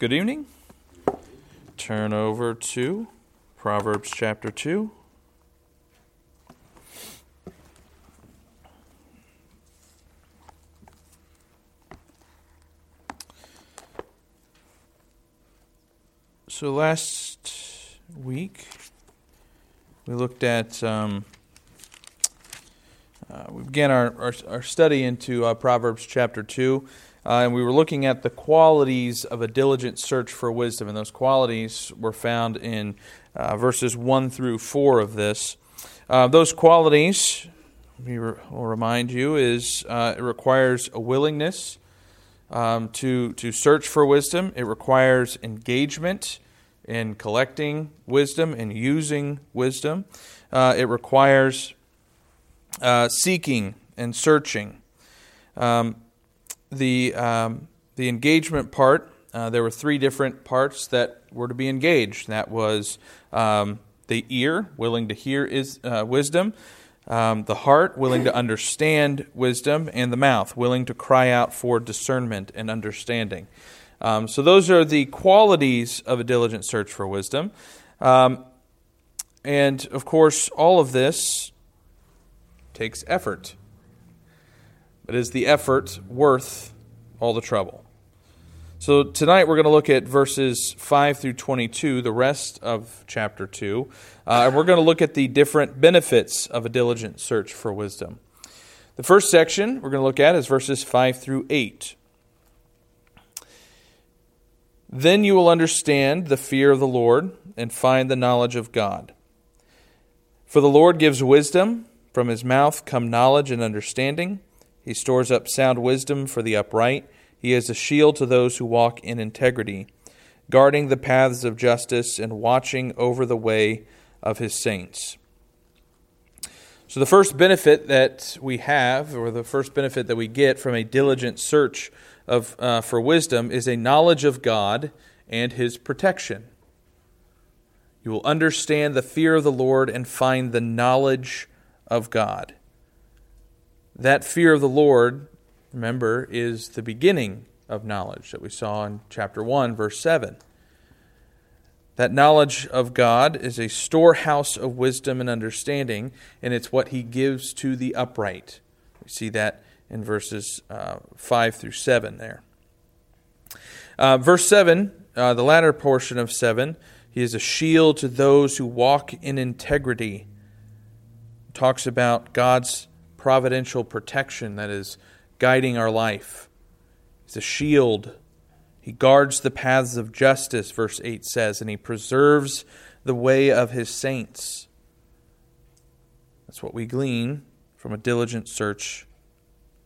Good evening. Turn over to Proverbs chapter 2. So last week we looked at, um, uh, we began our, our, our study into uh, Proverbs chapter 2. Uh, and we were looking at the qualities of a diligent search for wisdom, and those qualities were found in uh, verses 1 through 4 of this. Uh, those qualities, we will remind you, is uh, it requires a willingness um, to, to search for wisdom, it requires engagement in collecting wisdom and using wisdom, uh, it requires uh, seeking and searching. Um, the um, the engagement part, uh, there were three different parts that were to be engaged. That was um, the ear, willing to hear is uh, wisdom, um, the heart, willing to understand wisdom, and the mouth, willing to cry out for discernment and understanding. Um, so those are the qualities of a diligent search for wisdom. Um, and of course, all of this takes effort. But is the effort worth all the trouble? So tonight we're going to look at verses 5 through 22, the rest of chapter 2, uh, and we're going to look at the different benefits of a diligent search for wisdom. The first section we're going to look at is verses 5 through 8. Then you will understand the fear of the Lord and find the knowledge of God. For the Lord gives wisdom, from his mouth come knowledge and understanding. He stores up sound wisdom for the upright. He is a shield to those who walk in integrity, guarding the paths of justice and watching over the way of his saints. So, the first benefit that we have, or the first benefit that we get from a diligent search of, uh, for wisdom, is a knowledge of God and his protection. You will understand the fear of the Lord and find the knowledge of God. That fear of the Lord, remember, is the beginning of knowledge that we saw in chapter 1, verse 7. That knowledge of God is a storehouse of wisdom and understanding, and it's what He gives to the upright. We see that in verses uh, 5 through 7 there. Uh, verse 7, uh, the latter portion of 7, He is a shield to those who walk in integrity. talks about God's providential protection that is guiding our life. He's a shield. He guards the paths of justice, verse 8 says, and he preserves the way of his saints. That's what we glean from a diligent search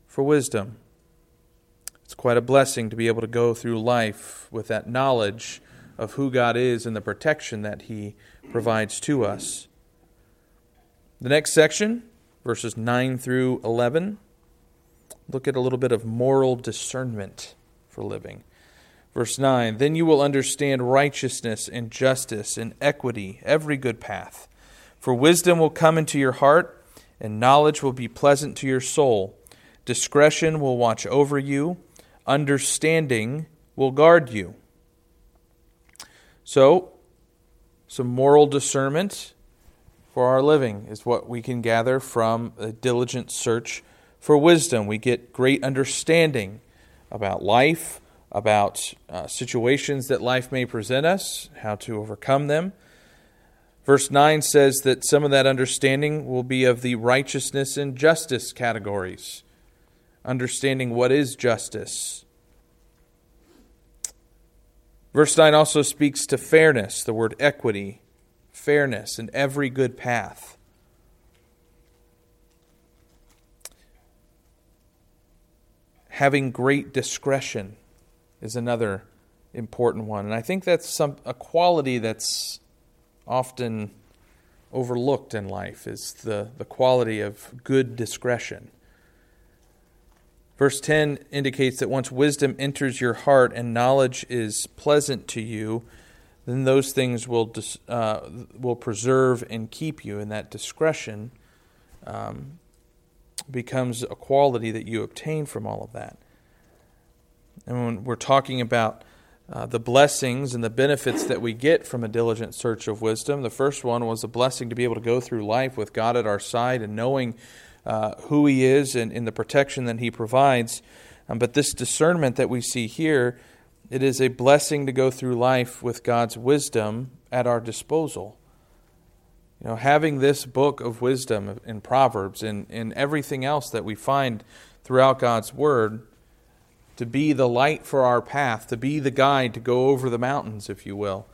for wisdom. It's quite a blessing to be able to go through life with that knowledge of who God is and the protection that he provides to us. The next section verses 9 through 11. Look at a little bit of moral discernment for living. Verse 9 Then you will understand righteousness and justice and equity, every good path. For wisdom will come into your heart, and knowledge will be pleasant to your soul. Discretion will watch over you, understanding will guard you. So, some moral discernment for our living is what we can gather from a diligent search for wisdom. We get great understanding about life, about uh, situations that life may present us, how to overcome them. Verse 9 says that some of that understanding will be of the righteousness and justice categories, understanding what is justice. Verse 9 also speaks to fairness, the word equity fairness, and every good path. Having great discretion is another important one. And I think that's some, a quality that's often overlooked in life is the, the quality of good discretion. Verse 10 indicates that once wisdom enters your heart and knowledge is pleasant to you, then those things will uh, will preserve and keep you, and that discretion um, becomes a quality that you obtain from all of that. And when we're talking about uh, the blessings and the benefits that we get from a diligent search of wisdom. The first one was a blessing to be able to go through life with God at our side and knowing uh, who He is and, and, the protection that He provides. Um, but this discernment that we see here, it is a blessing to go through life with God's wisdom at our disposal. You know, having this book of wisdom in Proverbs and, and everything else that we find throughout God's Word to be the light for our path, to be the guide to go over the mountains, if you will.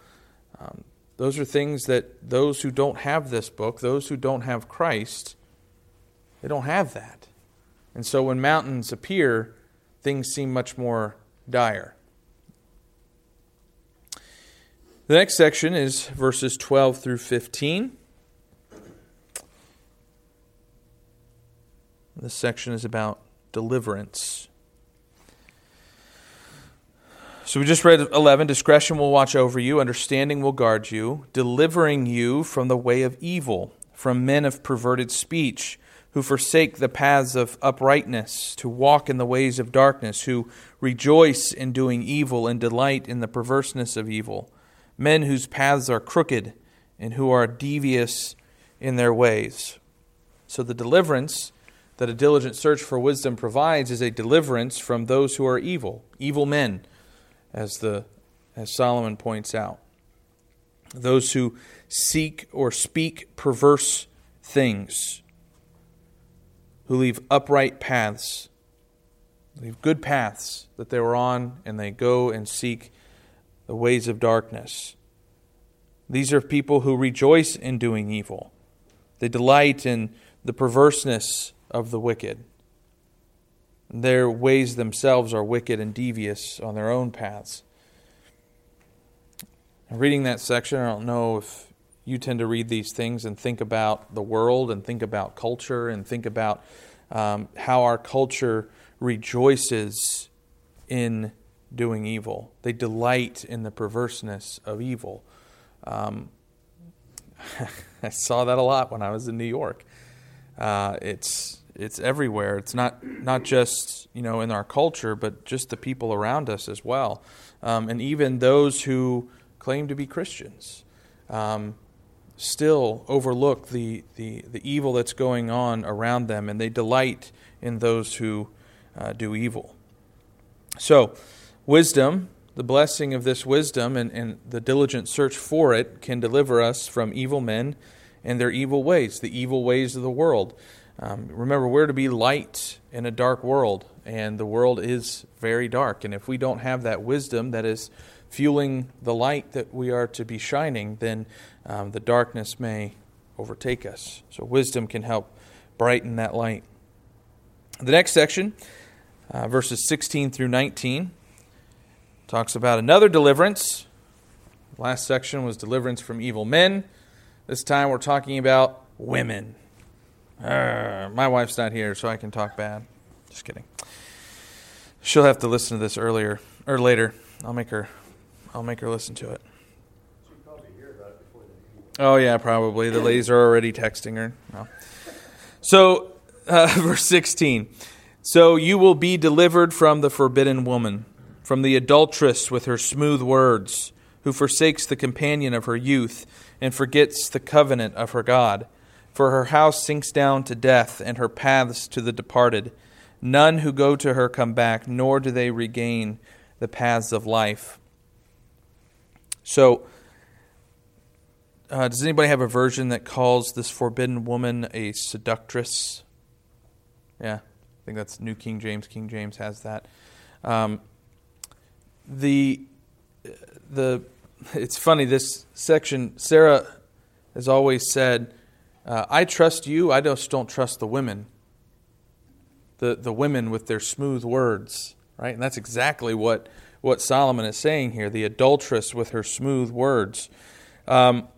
Um, those are things that those who don't have this book, those who don't have Christ, they don't have that. And so when mountains appear, things seem much more dire. The next section is verses 12 through 15. This section is about deliverance. So we just read 11 discretion will watch over you, understanding will guard you, delivering you from the way of evil, from men of perverted speech, who forsake the paths of uprightness, to walk in the ways of darkness, who rejoice in doing evil and delight in the perverseness of evil, men whose paths are crooked and who are devious in their ways. So the deliverance that a diligent search for wisdom provides is a deliverance from those who are evil, evil men as, the, as Solomon points out. Those who seek or speak perverse things, who leave upright paths, leave good paths that they were on, and they go and seek the ways of darkness. These are people who rejoice in doing evil. They delight in the perverseness of the wicked. Their ways themselves are wicked and devious on their own paths. Reading that section, I don't know if you tend to read these things and think about the world and think about culture and think about um, how our culture rejoices in doing evil. They delight in the perverseness of evil. Um, I saw that a lot when I was in New York. Uh, it's it's everywhere. It's not not just you know in our culture, but just the people around us as well, um, and even those who claim to be Christians um, still overlook the, the the evil that's going on around them, and they delight in those who uh, do evil. So, wisdom, the blessing of this wisdom, and, and the diligent search for it can deliver us from evil men and their evil ways, the evil ways of the world. Um, remember, we're to be light in a dark world, and the world is very dark. And if we don't have that wisdom that is fueling the light that we are to be shining, then um, the darkness may overtake us. So, wisdom can help brighten that light. The next section, uh, verses 16 through 19, talks about another deliverance. Last section was deliverance from evil men. This time we're talking about women. My wife's not here, so I can talk bad. Just kidding. She'll have to listen to this earlier or later. I'll make her. I'll make her listen to it. Oh yeah, probably. The ladies are already texting her. No. So, uh, verse sixteen. So you will be delivered from the forbidden woman, from the adulteress with her smooth words, who forsakes the companion of her youth and forgets the covenant of her God for her house sinks down to death, and her paths to the departed. None who go to her come back, nor do they regain the paths of life. So, uh, does anybody have a version that calls this forbidden woman a seductress? Yeah, I think that's New King James. King James has that. Um, the the it's funny this section. Sarah has always said uh, I trust you, I just don't trust the women. The, the women with their smooth words, right? And that's exactly what, what Solomon is saying here the adulteress with her smooth words. Um,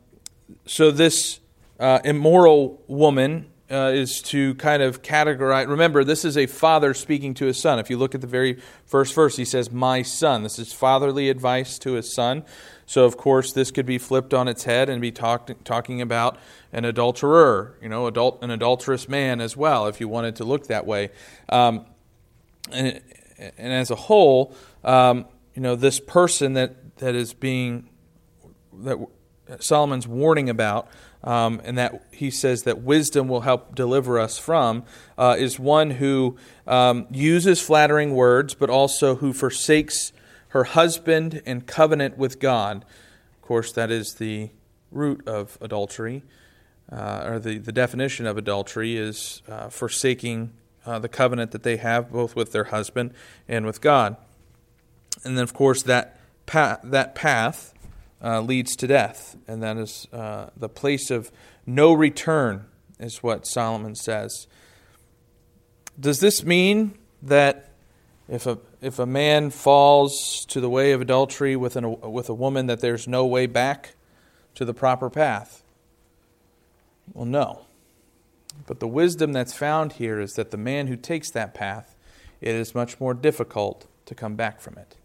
so, this uh, immoral woman uh, is to kind of categorize. Remember, this is a father speaking to his son. If you look at the very first verse, he says, My son. This is fatherly advice to his son. So, of course, this could be flipped on its head and be talk- talking about an adulterer, you know, adult, an adulterous man as well, if you wanted to look that way. Um, and, and, as a whole, um, you know, this person that, that is being, that Solomon's warning about, um, and that he says that wisdom will help deliver us from, uh, is one who um, uses flattering words, but also who forsakes her husband and covenant with God. Of course, that is the root of adultery, uh, or the, the definition of adultery is uh, forsaking uh, the covenant that they have both with their husband and with God. And then, of course, that path, that path uh, leads to death, and that is uh, the place of no return, is what Solomon says. Does this mean that if a if a man falls to the way of adultery with an, with a woman, that there's no way back to the proper path? Well, no. But the wisdom that's found here is that the man who takes that path, it is much more difficult to come back from it.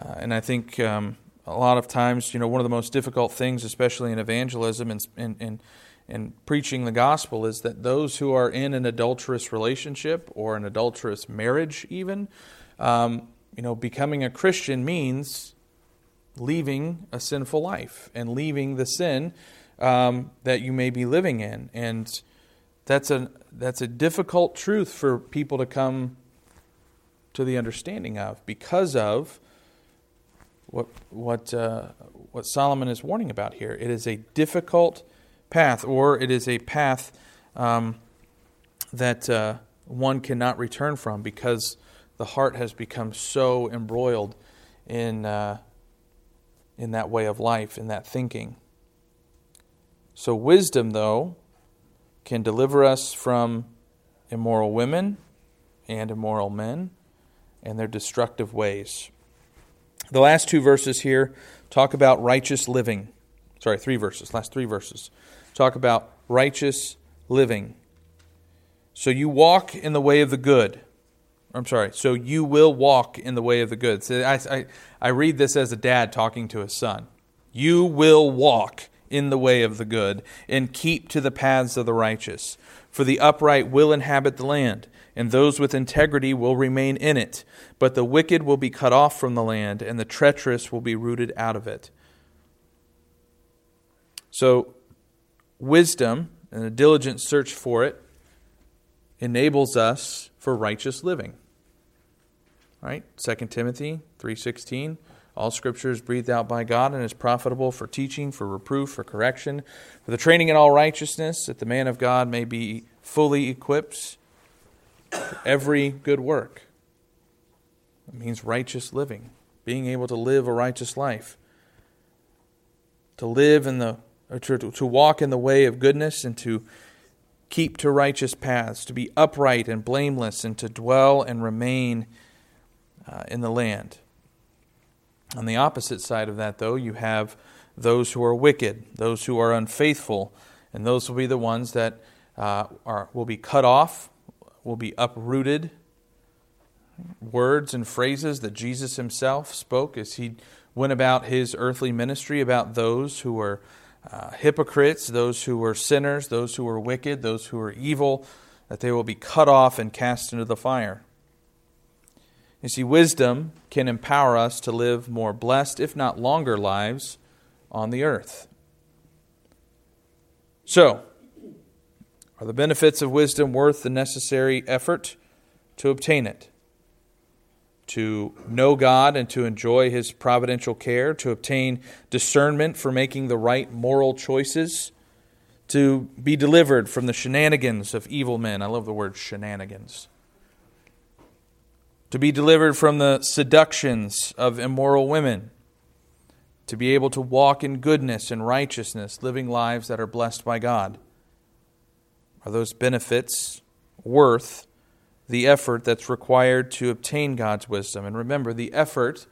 Uh, and I think um, a lot of times, you know, one of the most difficult things, especially in evangelism and, and, and, and preaching the gospel, is that those who are in an adulterous relationship or an adulterous marriage, even, um, you know, becoming a Christian means leaving a sinful life and leaving the sin um, that you may be living in. And that's a, that's a difficult truth for people to come to the understanding of because of what, what, uh, what Solomon is warning about here. It is a difficult path, or it is a path um, that uh, one cannot return from because the heart has become so embroiled in, uh, in that way of life, in that thinking. So, wisdom, though, can deliver us from immoral women and immoral men and their destructive ways. The last two verses here talk about righteous living. Sorry, three verses, last three verses. Talk about righteous living. So you walk in the way of the good. I'm sorry, so you will walk in the way of the good. So I, I, I read this as a dad talking to his son. You will walk in the way of the good and keep to the paths of the righteous. For the upright will inhabit the land, and those with integrity will remain in it. But the wicked will be cut off from the land, and the treacherous will be rooted out of it. So, wisdom and a diligent search for it enables us for righteous living. Right? 2 Timothy 3:16 all scripture is breathed out by God and is profitable for teaching, for reproof, for correction, for the training in all righteousness, that the man of God may be fully equipped every good work. It means righteous living, being able to live a righteous life, to live in the to, to walk in the way of goodness and to keep to righteous paths, to be upright and blameless, and to dwell and remain uh, in the land. On the opposite side of that, though, you have those who are wicked, those who are unfaithful, and those will be the ones that uh, are, will be cut off, will be uprooted. Words and phrases that Jesus himself spoke as he went about his earthly ministry about those who were uh, hypocrites, those who were sinners, those who were wicked, those who were evil, that they will be cut off and cast into the fire. You see, wisdom can empower us to live more blessed, if not longer, lives on the earth. So, are the benefits of wisdom worth the necessary effort to obtain it? To know God and to enjoy His providential care, to obtain discernment for making the right moral choices, to be delivered from the shenanigans of evil men. I love the word shenanigans to be delivered from the seductions of immoral women, to be able to walk in goodness and righteousness, living lives that are blessed by God? Are those benefits worth the effort that's required to obtain God's wisdom? And remember, the effort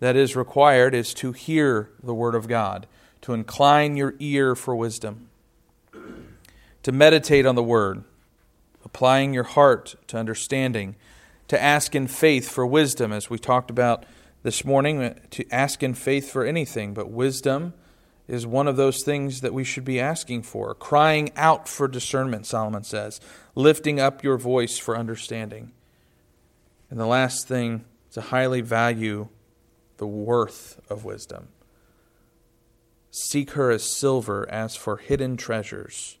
that is required is to hear the Word of God, to incline your ear for wisdom, to meditate on the Word, applying your heart to understanding to ask in faith for wisdom, as we talked about this morning, to ask in faith for anything, but wisdom is one of those things that we should be asking for. Crying out for discernment, Solomon says, lifting up your voice for understanding. And the last thing to highly value the worth of wisdom. Seek her as silver, as for hidden treasures.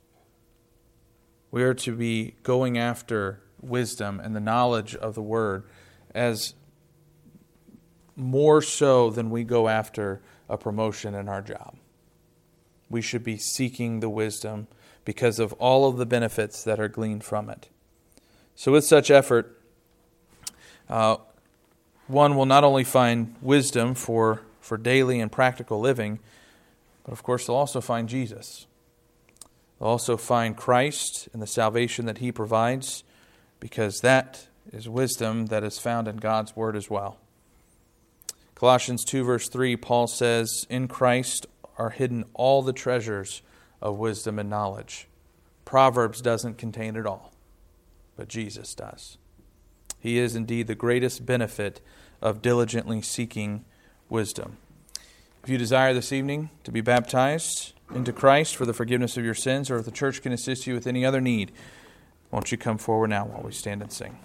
We are to be going after wisdom and the knowledge of the word as more so than we go after a promotion in our job. We should be seeking the wisdom because of all of the benefits that are gleaned from it. So, with such effort, uh, one will not only find wisdom for, for daily and practical living, but of course, they'll also find Jesus. They'll also find Christ and the salvation that he provides, because that is wisdom that is found in God's Word as well. Colossians 2, verse 3, Paul says, In Christ are hidden all the treasures of wisdom and knowledge. Proverbs doesn't contain it all, but Jesus does. He is indeed the greatest benefit of diligently seeking wisdom. If you desire this evening to be baptized into Christ for the forgiveness of your sins, or if the church can assist you with any other need, won't you come forward now while we stand and sing?